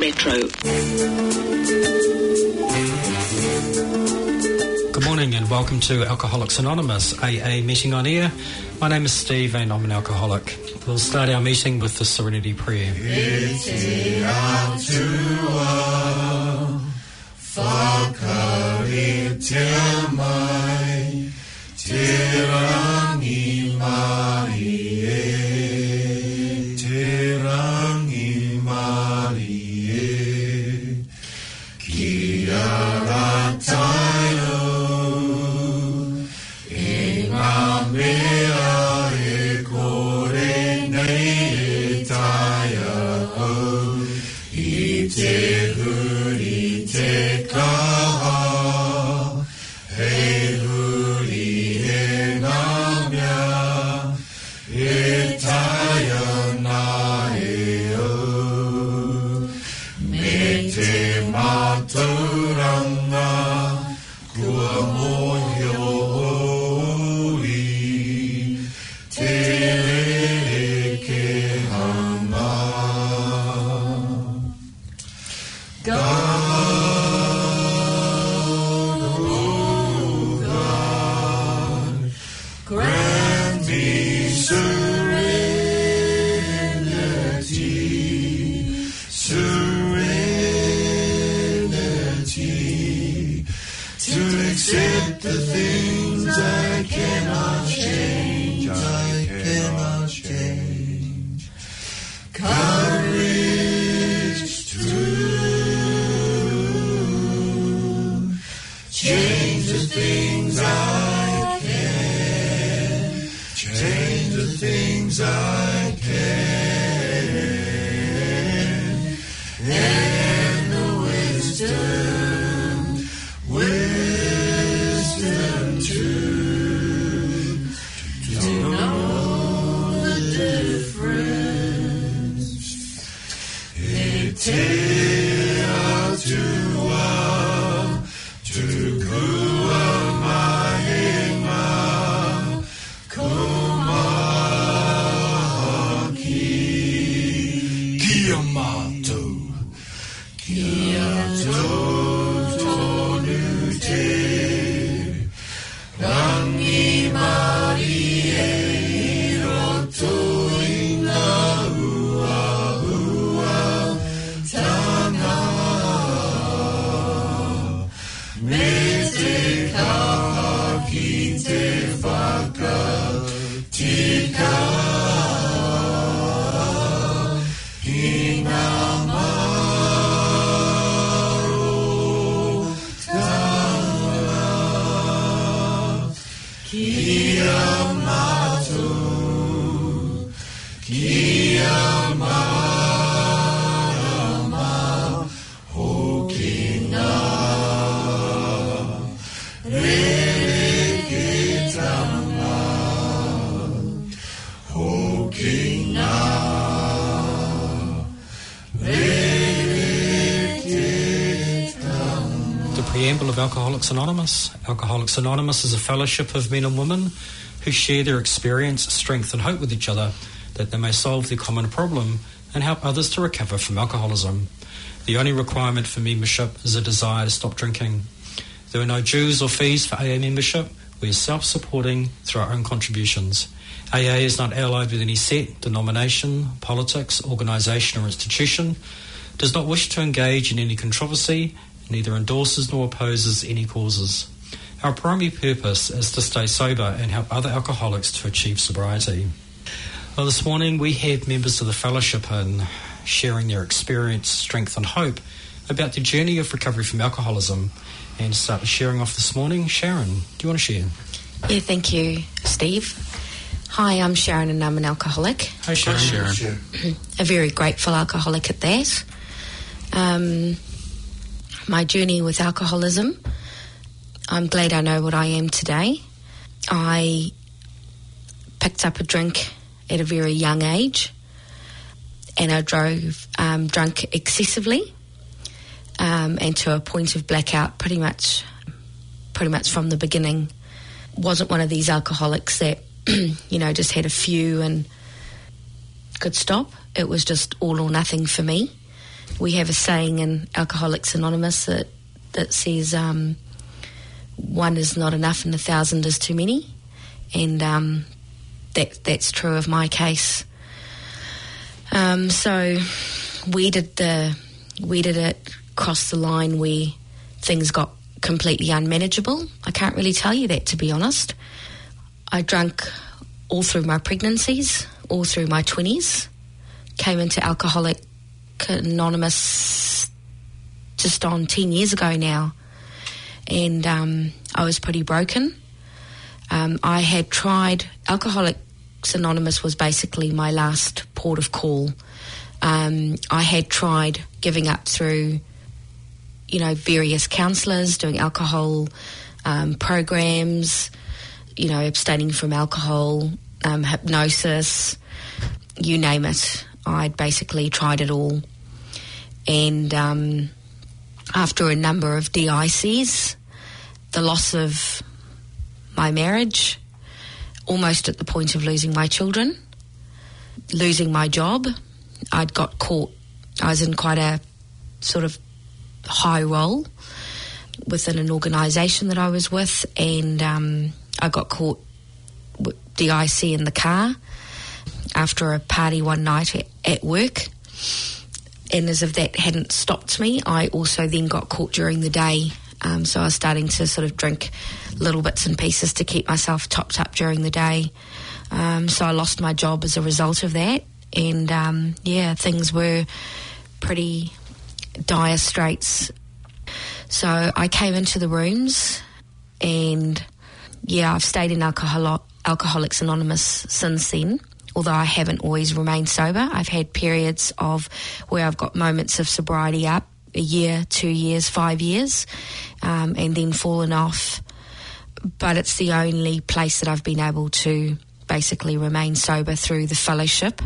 Metro. Good morning and welcome to Alcoholics Anonymous AA meeting on air. My name is Steve and I'm an alcoholic. We'll start our meeting with the Serenity Prayer. terangi change the things I can, and of Alcoholics Anonymous. Alcoholics Anonymous is a fellowship of men and women who share their experience, strength, and hope with each other that they may solve their common problem and help others to recover from alcoholism. The only requirement for membership is a desire to stop drinking. There are no dues or fees for AA membership. We are self supporting through our own contributions. AA is not allied with any set, denomination, politics, organisation, or institution, does not wish to engage in any controversy, neither endorses nor opposes any causes. Our primary purpose is to stay sober and help other alcoholics to achieve sobriety. Well, this morning we have members of the fellowship in sharing their experience, strength, and hope about the journey of recovery from alcoholism. And to start sharing off this morning, Sharon, do you want to share? Yeah, thank you, Steve. Hi, I'm Sharon and I'm an alcoholic, Hi, Sharon. a very grateful alcoholic at that. Um, my journey with alcoholism, I'm glad I know what I am today. I picked up a drink at a very young age and I drove um, drunk excessively um, and to a point of blackout pretty much pretty much from the beginning. Wasn't one of these alcoholics that you know just had a few and could stop. It was just all or nothing for me. We have a saying in Alcoholics Anonymous that that says um, one is not enough and a thousand is too many, and um, that that's true of my case. Um, so we did the we did it cross the line where things got completely unmanageable. I can't really tell you that to be honest. I drank all through my pregnancies, all through my twenties. Came into Alcoholic Anonymous just on ten years ago now, and um, I was pretty broken. Um, I had tried Alcoholics Anonymous was basically my last port of call. Um, I had tried giving up through, you know, various counsellors, doing alcohol um, programs, you know, abstaining from alcohol, um, hypnosis, you name it. I'd basically tried it all. And um, after a number of DICs, the loss of my marriage, almost at the point of losing my children, losing my job, I'd got caught. I was in quite a sort of high role within an organisation that I was with, and um, I got caught with DIC in the car after a party one night at, work. And as if that hadn't stopped me, I also then got caught during the day. Um, so I was starting to sort of drink little bits and pieces to keep myself topped up during the day. Um, so I lost my job as a result of that. And um, yeah, things were pretty dire straits. So I came into the rooms and yeah, I've stayed in Alcohol- Alcoholics Anonymous since then. Although I haven't always remained sober, I've had periods of where I've got moments of sobriety up a year, two years, five years, um, and then fallen off. But it's the only place that I've been able to basically remain sober through the fellowship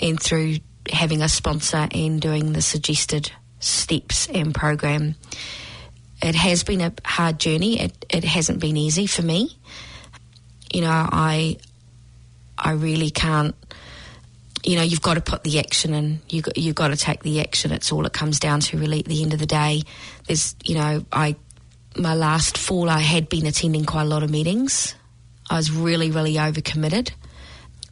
and through having a sponsor and doing the suggested steps and program. It has been a hard journey. It, it hasn't been easy for me. You know, I I really can't. You know, you've got to put the action in. You you've got to take the action. It's all it comes down to, really. At the end of the day, there's you know, I my last fall, I had been attending quite a lot of meetings. I was really, really overcommitted.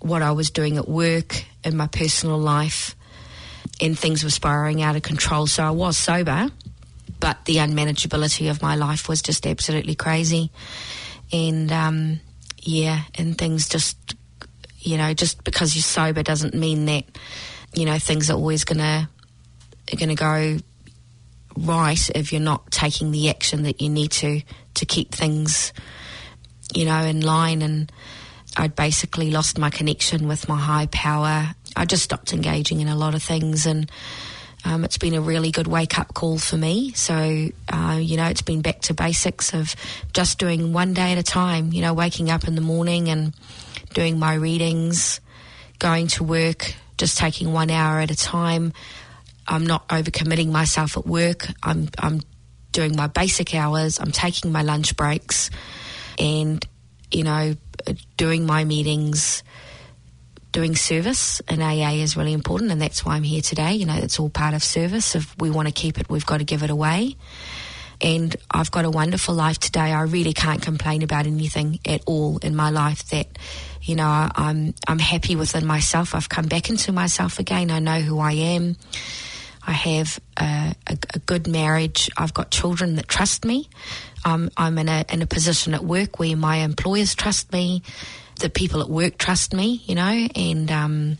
What I was doing at work, in my personal life, and things were spiraling out of control. So I was sober, but the unmanageability of my life was just absolutely crazy. And um, yeah, and things just, you know, just because you're sober doesn't mean that, you know, things are always gonna gonna go right if you're not taking the action that you need to to keep things, you know, in line. And I'd basically lost my connection with my high power. I just stopped engaging in a lot of things and. Um, it's been a really good wake up call for me. So, uh, you know, it's been back to basics of just doing one day at a time, you know, waking up in the morning and doing my readings, going to work, just taking one hour at a time. I'm not overcommitting myself at work. I'm, I'm doing my basic hours, I'm taking my lunch breaks, and, you know, doing my meetings doing service in AA is really important, and that's why I'm here today. You know, it's all part of service. If we want to keep it, we've got to give it away. And I've got a wonderful life today. I really can't complain about anything at all in my life. That you know, I'm I'm happy within myself. I've come back into myself again. I know who I am. I have a, a, a good marriage. I've got children that trust me. Um, I'm in a in a position at work where my employers trust me the people at work trust me, you know, and um,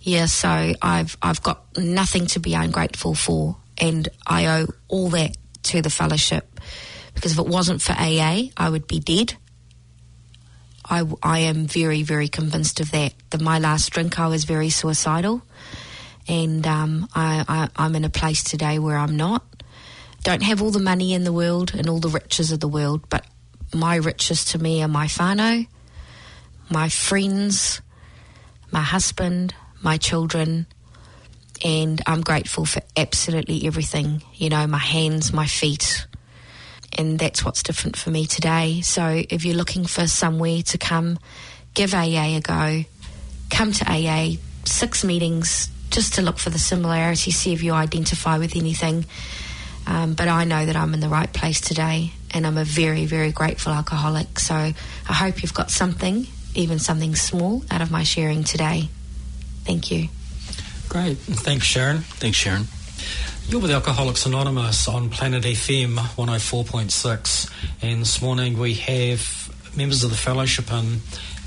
yeah, so I've I've got nothing to be ungrateful for, and I owe all that to the fellowship because if it wasn't for AA, I would be dead. I, I am very, very convinced of that. That my last drink, I was very suicidal, and um, I, I, I'm in a place today where I'm not. Don't have all the money in the world and all the riches of the world, but my riches to me are my whānau, my friends, my husband, my children, and I'm grateful for absolutely everything. You know, my hands, my feet. And that's what's different for me today. So if you're looking for somewhere to come, give AA a go. Come to AA, six meetings just to look for the similarities, see if you identify with anything. Um, but I know that I'm in the right place today, and I'm a very, very grateful alcoholic. So I hope you've got something, even something small, out of my sharing today. Thank you. Great. Thanks, Sharon. Thanks, Sharon. You're with Alcoholics Anonymous on Planet FM 104.6, and this morning we have members of the fellowship in,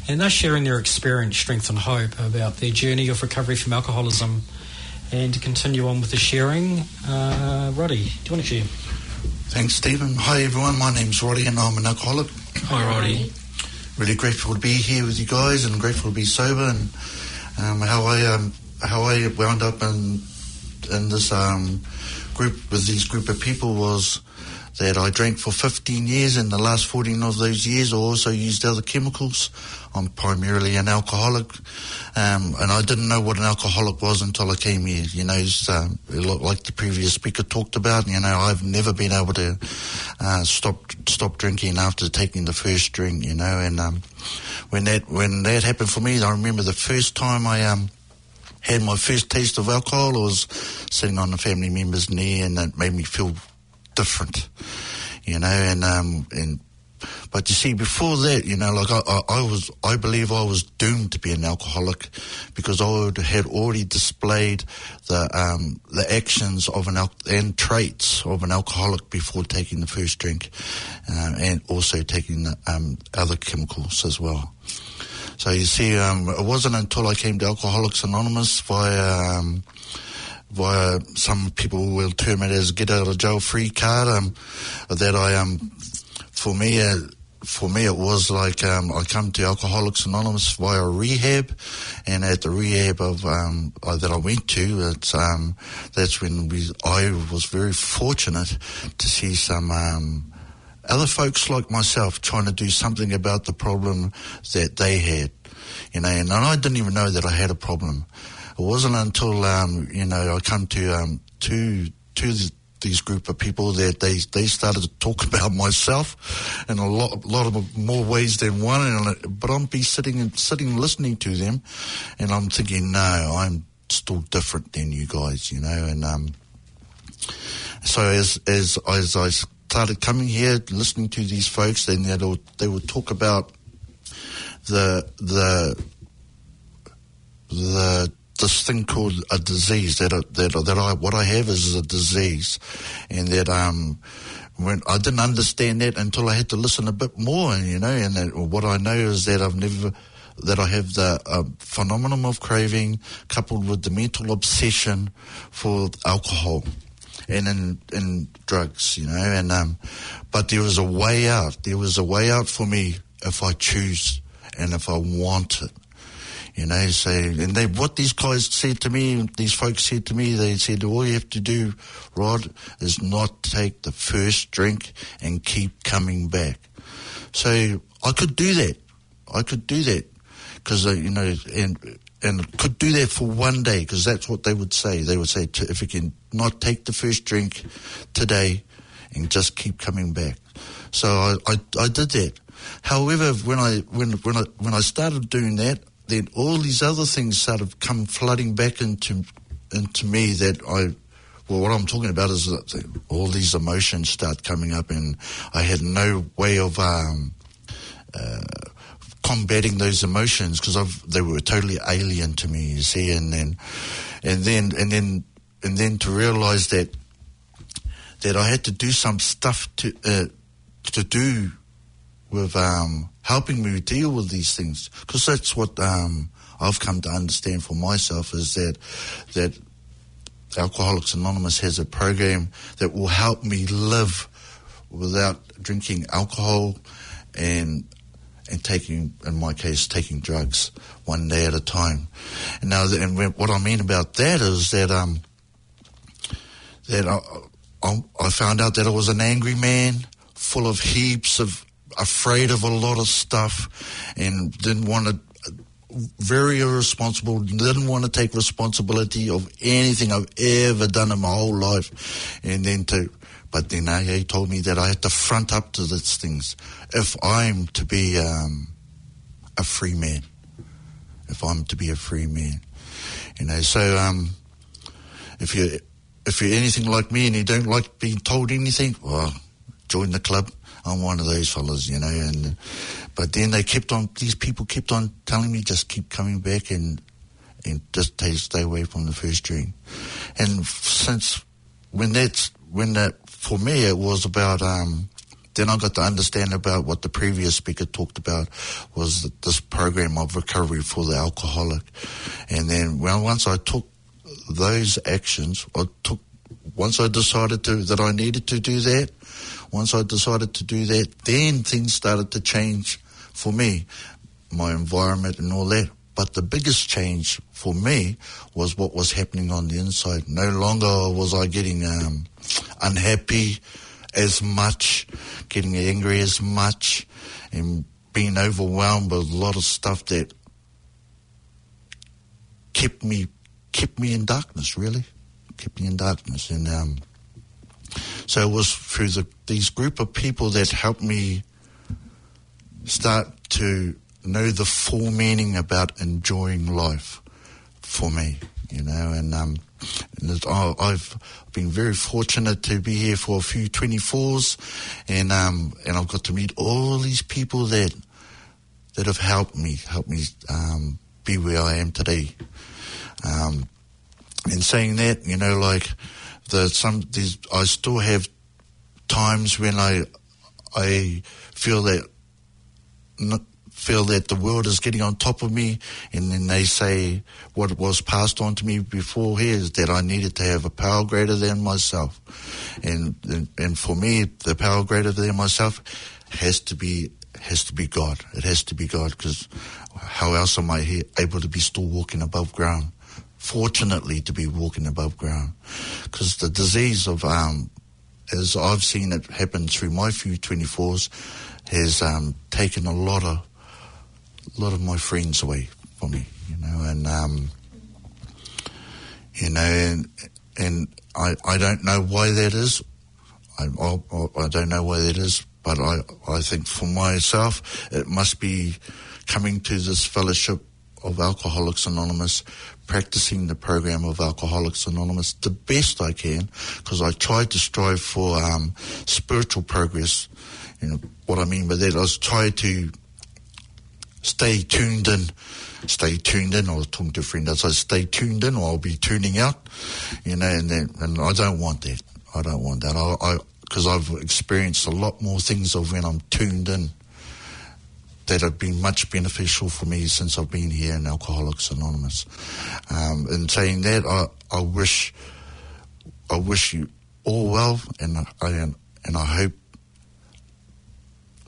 and they're sharing their experience, strength, and hope about their journey of recovery from alcoholism. And to continue on with the sharing, uh, Roddy, do you want to share? Thanks, Stephen. Hi, everyone. My name's Roddy, and I'm an alcoholic. Hi, Roddy. Really grateful to be here with you guys, and grateful to be sober. And um, how I um, how I wound up in in this um, group with these group of people was that I drank for 15 years. In the last 14 of those years, I also used other chemicals. I'm primarily an alcoholic, um, and I didn't know what an alcoholic was until I came here. You know, um, like the previous speaker talked about. You know, I've never been able to uh, stop stop drinking after taking the first drink. You know, and um, when that when that happened for me, I remember the first time I um had my first taste of alcohol. I was sitting on a family member's knee, and it made me feel different, you know. And um, and but you see, before that, you know, like I, I, I was, I believe I was doomed to be an alcoholic because I had already displayed the um, the actions of an al- and traits of an alcoholic before taking the first drink, uh, and also taking the, um, other chemicals as well. So you see, um, it wasn't until I came to Alcoholics Anonymous via um, via some people will term it as get out of jail free card um, that I um for me uh, for me it was like um, I come to Alcoholics Anonymous via rehab, and at the rehab of um, uh, that I went to, it's um, that's when we I was very fortunate to see some. Other folks like myself trying to do something about the problem that they had, you know, and I didn't even know that I had a problem. It wasn't until um, you know I come to um, to to these group of people that they they started to talk about myself in a lot lot of more ways than one. And, but I'm be sitting and sitting listening to them, and I'm thinking, no, I'm still different than you guys, you know, and um. So as as as I started coming here, listening to these folks, then they would they would talk about the the the this thing called a disease that that that I what I have is a disease, and that um when I didn't understand that until I had to listen a bit more, you know, and that, what I know is that I've never that I have the uh, phenomenon of craving coupled with the mental obsession for alcohol and in, in drugs, you know, and um, but there was a way out. There was a way out for me if I choose and if I want it. You know, so and they what these guys said to me, these folks said to me, they said all you have to do, Rod, is not take the first drink and keep coming back. So I could do that. I could do that because uh, you know, and and could do that for one day because that's what they would say. They would say if you can not take the first drink today and just keep coming back. So I, I, I did that. However, when I when when I when I started doing that, then all these other things started come flooding back into into me that I well what I'm talking about is that all these emotions start coming up and I had no way of um, uh, combating those emotions because they were totally alien to me you see and then and then and then and then to realize that that I had to do some stuff to uh, to do with um, helping me deal with these things. Because that's what um, I've come to understand for myself is that that Alcoholics Anonymous has a program that will help me live without drinking alcohol and and taking, in my case, taking drugs one day at a time. And now, and what I mean about that is that um that I, I, I found out that I was an angry man, full of heaps of afraid of a lot of stuff and didn't want to very irresponsible didn't want to take responsibility of anything I've ever done in my whole life and then to but then uh, he told me that I had to front up to these things if I'm to be um, a free man if I'm to be a free man You know, so um, if you if you're anything like me and you don't like being told anything, well, join the club. I'm one of those fellas, you know. And but then they kept on. These people kept on telling me just keep coming back and and just stay, away from the first string. And since when that's when that for me it was about um, then I got to understand about what the previous speaker talked about was this program of recovery for the alcoholic. And then well, once I took those actions, I took once I decided to that I needed to do that. Once I decided to do that, then things started to change for me, my environment and all that. But the biggest change for me was what was happening on the inside. No longer was I getting um, unhappy as much, getting angry as much, and being overwhelmed with a lot of stuff that kept me kept me in darkness. Really, kept me in darkness, and um, so it was through the, these group of people that helped me start to know the full meaning about enjoying life for me, you know, and um, and I've been very fortunate to be here for a few 24s, and um, and I've got to meet all these people that that have helped me, helped me um, be where I am today. Um, and saying that, you know, like the some these, I still have times when I I feel that not, feel that the world is getting on top of me, and then they say what was passed on to me before here is that I needed to have a power greater than myself, and and for me, the power greater than myself has to be has to be God. It has to be God because how else am I here, able to be still walking above ground? Fortunately, to be walking above ground, because the disease of um, as I've seen it happen through my few 24s, has um, taken a lot of a lot of my friends away from me, you know, and um, you know, and, and I I don't know why that is. I, I, I don't know why that is, but I I think for myself it must be coming to this fellowship of Alcoholics Anonymous, practicing the program of Alcoholics Anonymous the best I can, because I tried to strive for um, spiritual progress. You know what I mean by that? I was trying to stay tuned in, stay tuned in. I was talking to a friend. I said, stay tuned in, or I'll be tuning out. You know, and then, and I don't want that. I don't want that. I because I've experienced a lot more things of when I'm tuned in that have been much beneficial for me since I've been here in Alcoholics Anonymous. Um, in saying that, I, I wish I wish you all well, and I and I hope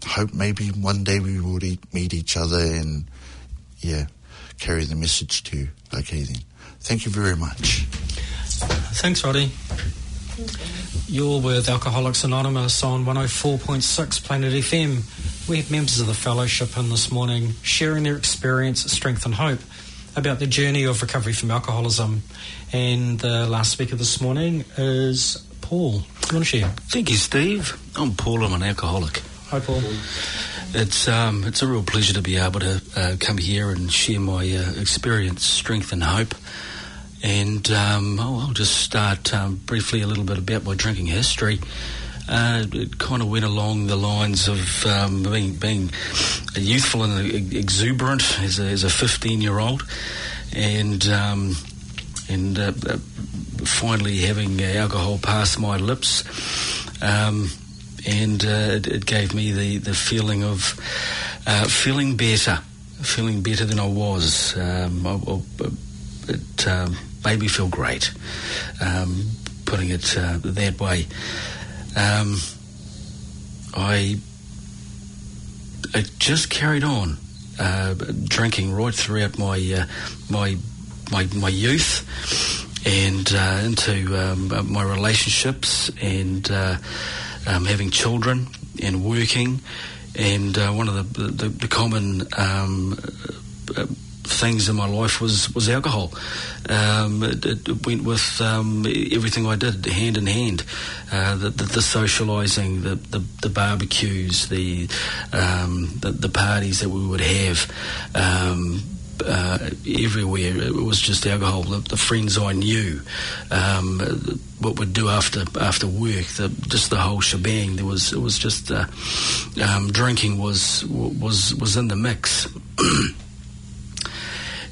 hope maybe one day we will meet each other and yeah, carry the message to you. Okay then, thank you very much. Thanks, Roddy. You're with Alcoholics Anonymous on 104.6 Planet FM. We have members of the fellowship in this morning sharing their experience, strength, and hope about the journey of recovery from alcoholism. And the last speaker this morning is Paul. Do you want to share? Thank you, Steve. I'm Paul. I'm an alcoholic. Hi, Paul. It's um, it's a real pleasure to be able to uh, come here and share my uh, experience, strength, and hope. And um, oh, I'll just start um, briefly a little bit about my drinking history. Uh, it kind of went along the lines of um, being, being youthful and exuberant as a, as a 15 year old, and um, and uh, uh, finally having alcohol pass my lips. Um, and uh, it, it, gave me the, the feeling of uh, feeling better, feeling better than I was. Um, I, I, it um, made me feel great, um, putting it uh, that way. Um, I, I just carried on uh, drinking right throughout my uh, my my my youth and uh, into um, my relationships and uh, um, having children and working. And uh, one of the, the, the common um, things in my life was, was alcohol. Um, it, it, went with um, everything I did, hand in hand. Uh, the, the, the socialising, the, the, the, barbecues, the, um, the, the parties that we would have. Uh, everywhere. It was just alcohol. The, the friends I knew, um, what would do after after work, the, just the whole shebang. There was it was just uh, um, drinking was was was in the mix,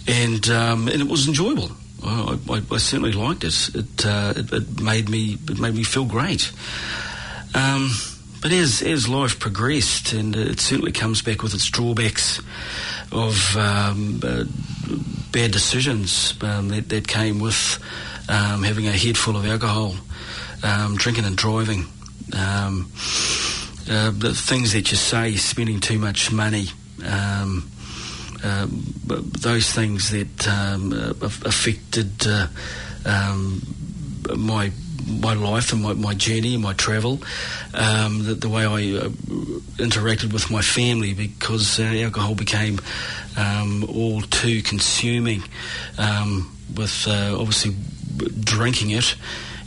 and um, and it was enjoyable. I, I, I certainly liked it. It, uh, it. it made me it made me feel great. Um, but as as life progressed, and it certainly comes back with its drawbacks of um, uh, bad decisions um, that, that, came with um, having a head full of alcohol, um, drinking and driving, um, uh, the things that you say, spending too much money. Uh, those things that affected uh, my my life and my, my journey and my travel, um, the, the, way I uh, interacted with my family because uh, alcohol became um, all too consuming um, with uh, obviously drinking it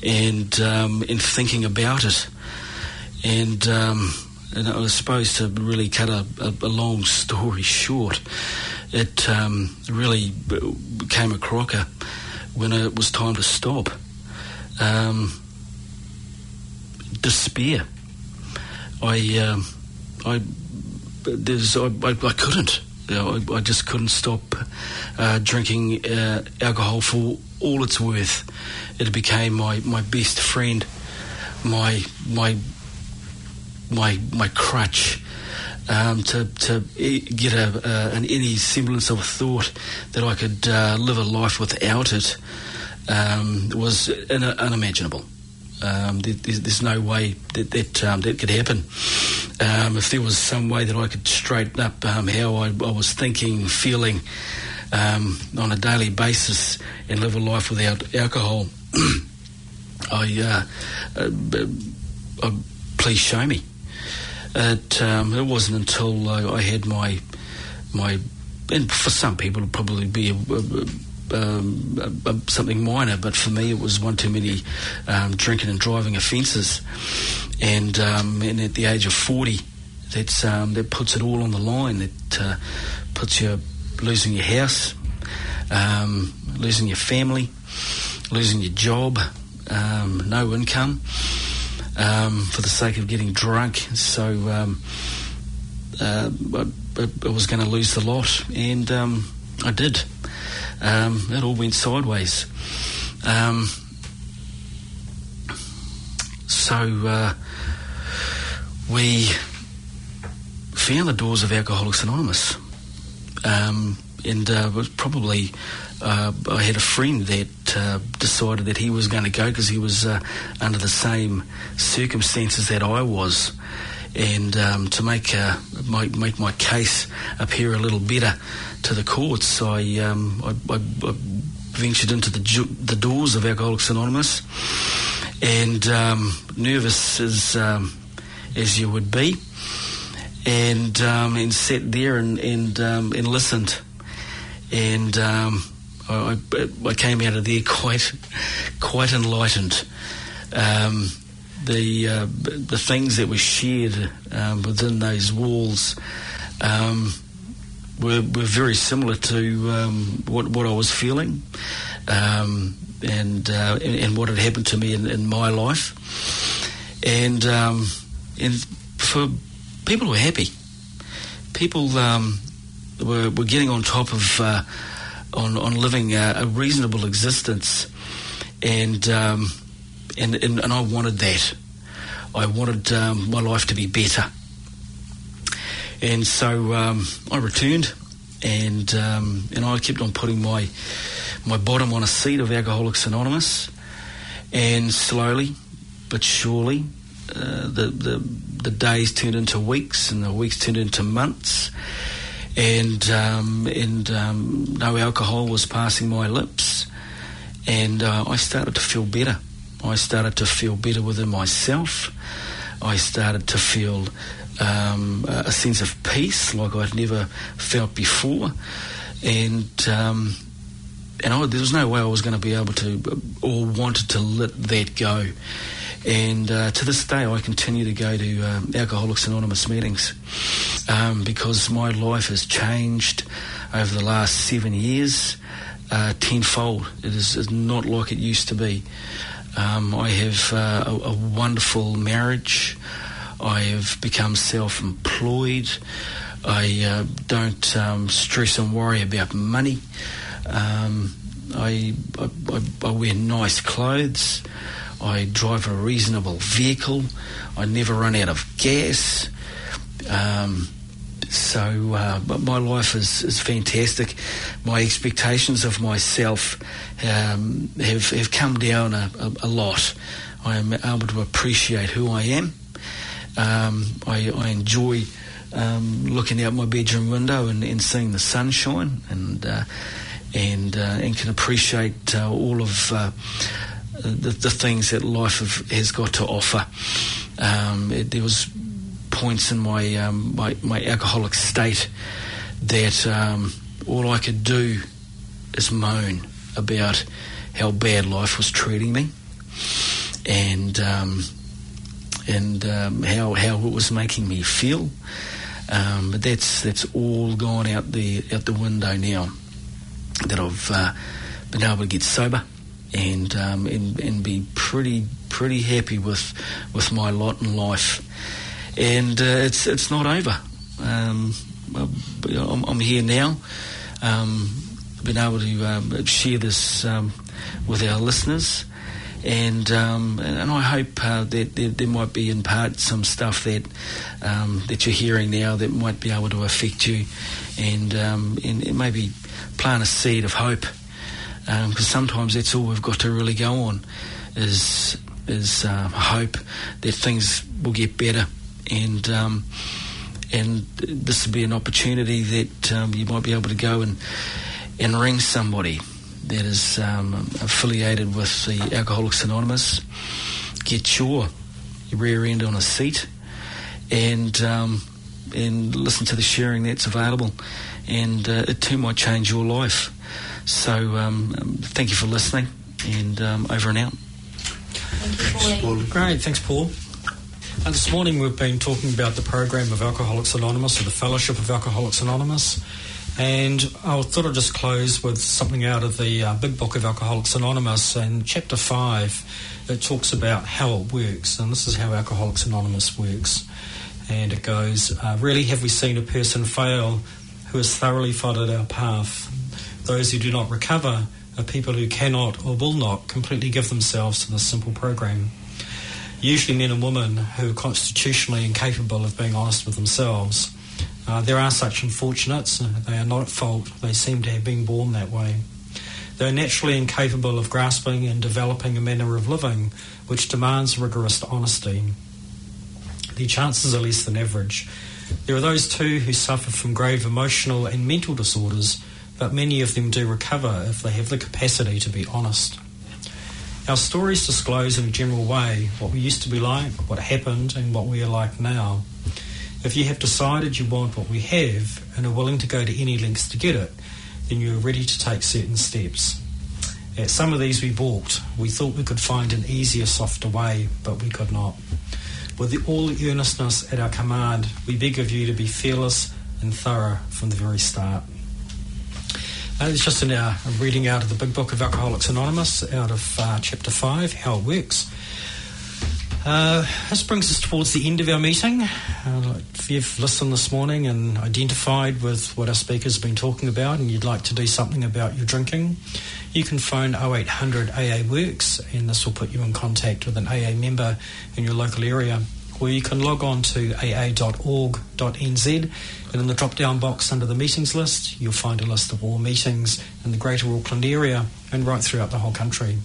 and um, and thinking about it. And um, and I suppose to really cut a, a, a long story short, it um, really became a crocker when it was time to stop um, despair. I, um, I, there's, I, I, I couldn't. I, I, just couldn't stop uh, drinking uh, alcohol for all it's worth. It became my, my best friend, my my my my crutch. Um, to to get a, uh, an any semblance of thought that I could uh, live a life without it um, was un- unimaginable. Um, there's, there's, no way that that, um, that could happen. Um, if there was some way that I could straighten up um, how I, I, was thinking, feeling um, on a daily basis, and live a life without alcohol, I, uh, uh, uh, please show me. It, it wasn't until I, I had my my and for some people it'll probably be a, a, um, something minor, but for me it was one too many um, drinking and driving offences. And, um, and at the age of 40, that's, um, that puts it all on the line. That uh, puts you losing your house, um, losing your family, losing your job, um, no income for the sake of getting drunk. So uh, I, I, was going to lose the lot, and I did um, it all went sideways. Um, so uh, we found the doors of Alcoholics Anonymous, um, and uh, was probably uh, I had a friend that uh, decided that he was going to go because he was uh, under the same circumstances that I was. And um, to make, uh, my, make my case appear a little better, to the courts, I, um, I, I, I ventured into the, ju- the doors of Alcoholics Anonymous and um, nervous as, um, as you would be, and, um, and sat there and, and, um, and listened. And um, I, I, came out of there quite, quite enlightened. The, uh, the things that were shared within those walls um, were, were very similar to um, what, what I was feeling um, and, uh, and, and what had happened to me in, in my life. And um, and for people who were happy, people um, were, were getting on top of uh, on on living a, a reasonable existence, and, um, and and and I wanted that. I wanted um, my life to be better. And so um, I returned, and um, and I kept on putting my my bottom on a seat of Alcoholics Anonymous, and slowly but surely, uh, the, the the days turned into weeks, and the weeks turned into months, and um, and um, no alcohol was passing my lips, and uh, I started to feel better. I started to feel better within myself. I started to feel um, a sense of peace like I'd never felt before, and um, and I, there was no way I was going to be able to or wanted to let that go. And uh, to this day, I continue to go to um, Alcoholics Anonymous meetings um, because my life has changed over the last seven years uh, tenfold. It is, is not like it used to be. Um, I have uh, a, a, wonderful marriage. I have become self employed. I uh, don't um, stress and worry about money. Um, I, I, I, wear nice clothes. I drive a reasonable vehicle. I never run out of gas. Um, so, uh, my life is, is fantastic. My expectations of myself um, have have come down a, a, a, lot. I am able to appreciate who I am. Um, I, I, enjoy um, looking out my bedroom window and, and seeing the sunshine, and uh, and uh, and can appreciate uh, all of uh, the, the, things that life have, has got to offer. Um, it, there was points in my um, my, my, alcoholic state that um, all I could do is moan about how bad life was treating me, and um, and um, how how it was making me feel. Um, but that's that's all gone out the out the window now. That I've uh, been able to get sober and um, and and be pretty pretty happy with with my lot in life and uh, it's it's not over. Um, I'm, I'm, here now. Um, been able to um, share this um, with our listeners, and um, and I hope uh, that there, there, might be in part some stuff that um, that you're hearing now that might be able to affect you, and and, and maybe plant a seed of hope, because sometimes that's all we've got to really go on, is is uh, hope that things will get better and um, and this would be an opportunity that um, you might be able to go and and ring somebody that is um, affiliated with the Alcoholics Anonymous, get your, your rear end on a seat, and um, and listen to the sharing that's available, and uh, it too might change your life. So um, um, thank you for listening, and over and out. Thank you, Paul. Great, thanks, Paul. And this morning we've been talking about the program of Alcoholics Anonymous or the Fellowship of Alcoholics Anonymous. And I thought I'd just close with something out of the uh, Big Book of Alcoholics Anonymous. And chapter 5, it talks about how it works. And this is how Alcoholics Anonymous works. And it goes, uh, Really have we seen a person fail who has thoroughly followed our path? Those who do not recover are people who cannot or will not completely give themselves to this simple program usually men and women who are constitutionally incapable of being honest with themselves. Uh, there are such unfortunates. They are not at fault. They seem to have been born that way. They are naturally incapable of grasping and developing a manner of living which demands rigorous honesty. The chances are less than average. There are those too who suffer from grave emotional and mental disorders, but many of them do recover if they have the capacity to be honest. Our stories disclose in a general way what we used to be like, what happened, and what we are like now. If you have decided you want what we have and are willing to go to any lengths to get it, then you are ready to take certain steps. At some of these we balked. We thought we could find an easier, softer way, but we could not. With the, all the earnestness at our command, we beg of you to be fearless and thorough from the very start. Uh, it's just a reading out of the Big Book of Alcoholics Anonymous, out of uh, chapter 5, How It Works. Uh, this brings us towards the end of our meeting. Uh, if you've listened this morning and identified with what our speakers been talking about and you'd like to do something about your drinking, you can phone 0800 AA Works and this will put you in contact with an AA member in your local area or you can log on to aa.org.nz and in the drop down box under the meetings list, you'll find a list of all meetings in the Greater Auckland area and right throughout the whole country.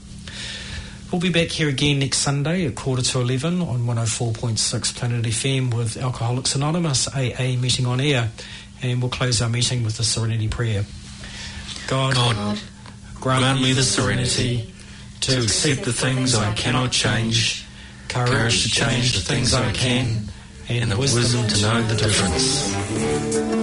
We'll be back here again next Sunday at quarter to 11 on 104.6 Planet FM with Alcoholics Anonymous AA meeting on air, and we'll close our meeting with the Serenity Prayer. God, God grant, grant me the serenity to accept the things I cannot change courage to change the things I can, and the wisdom to know the difference.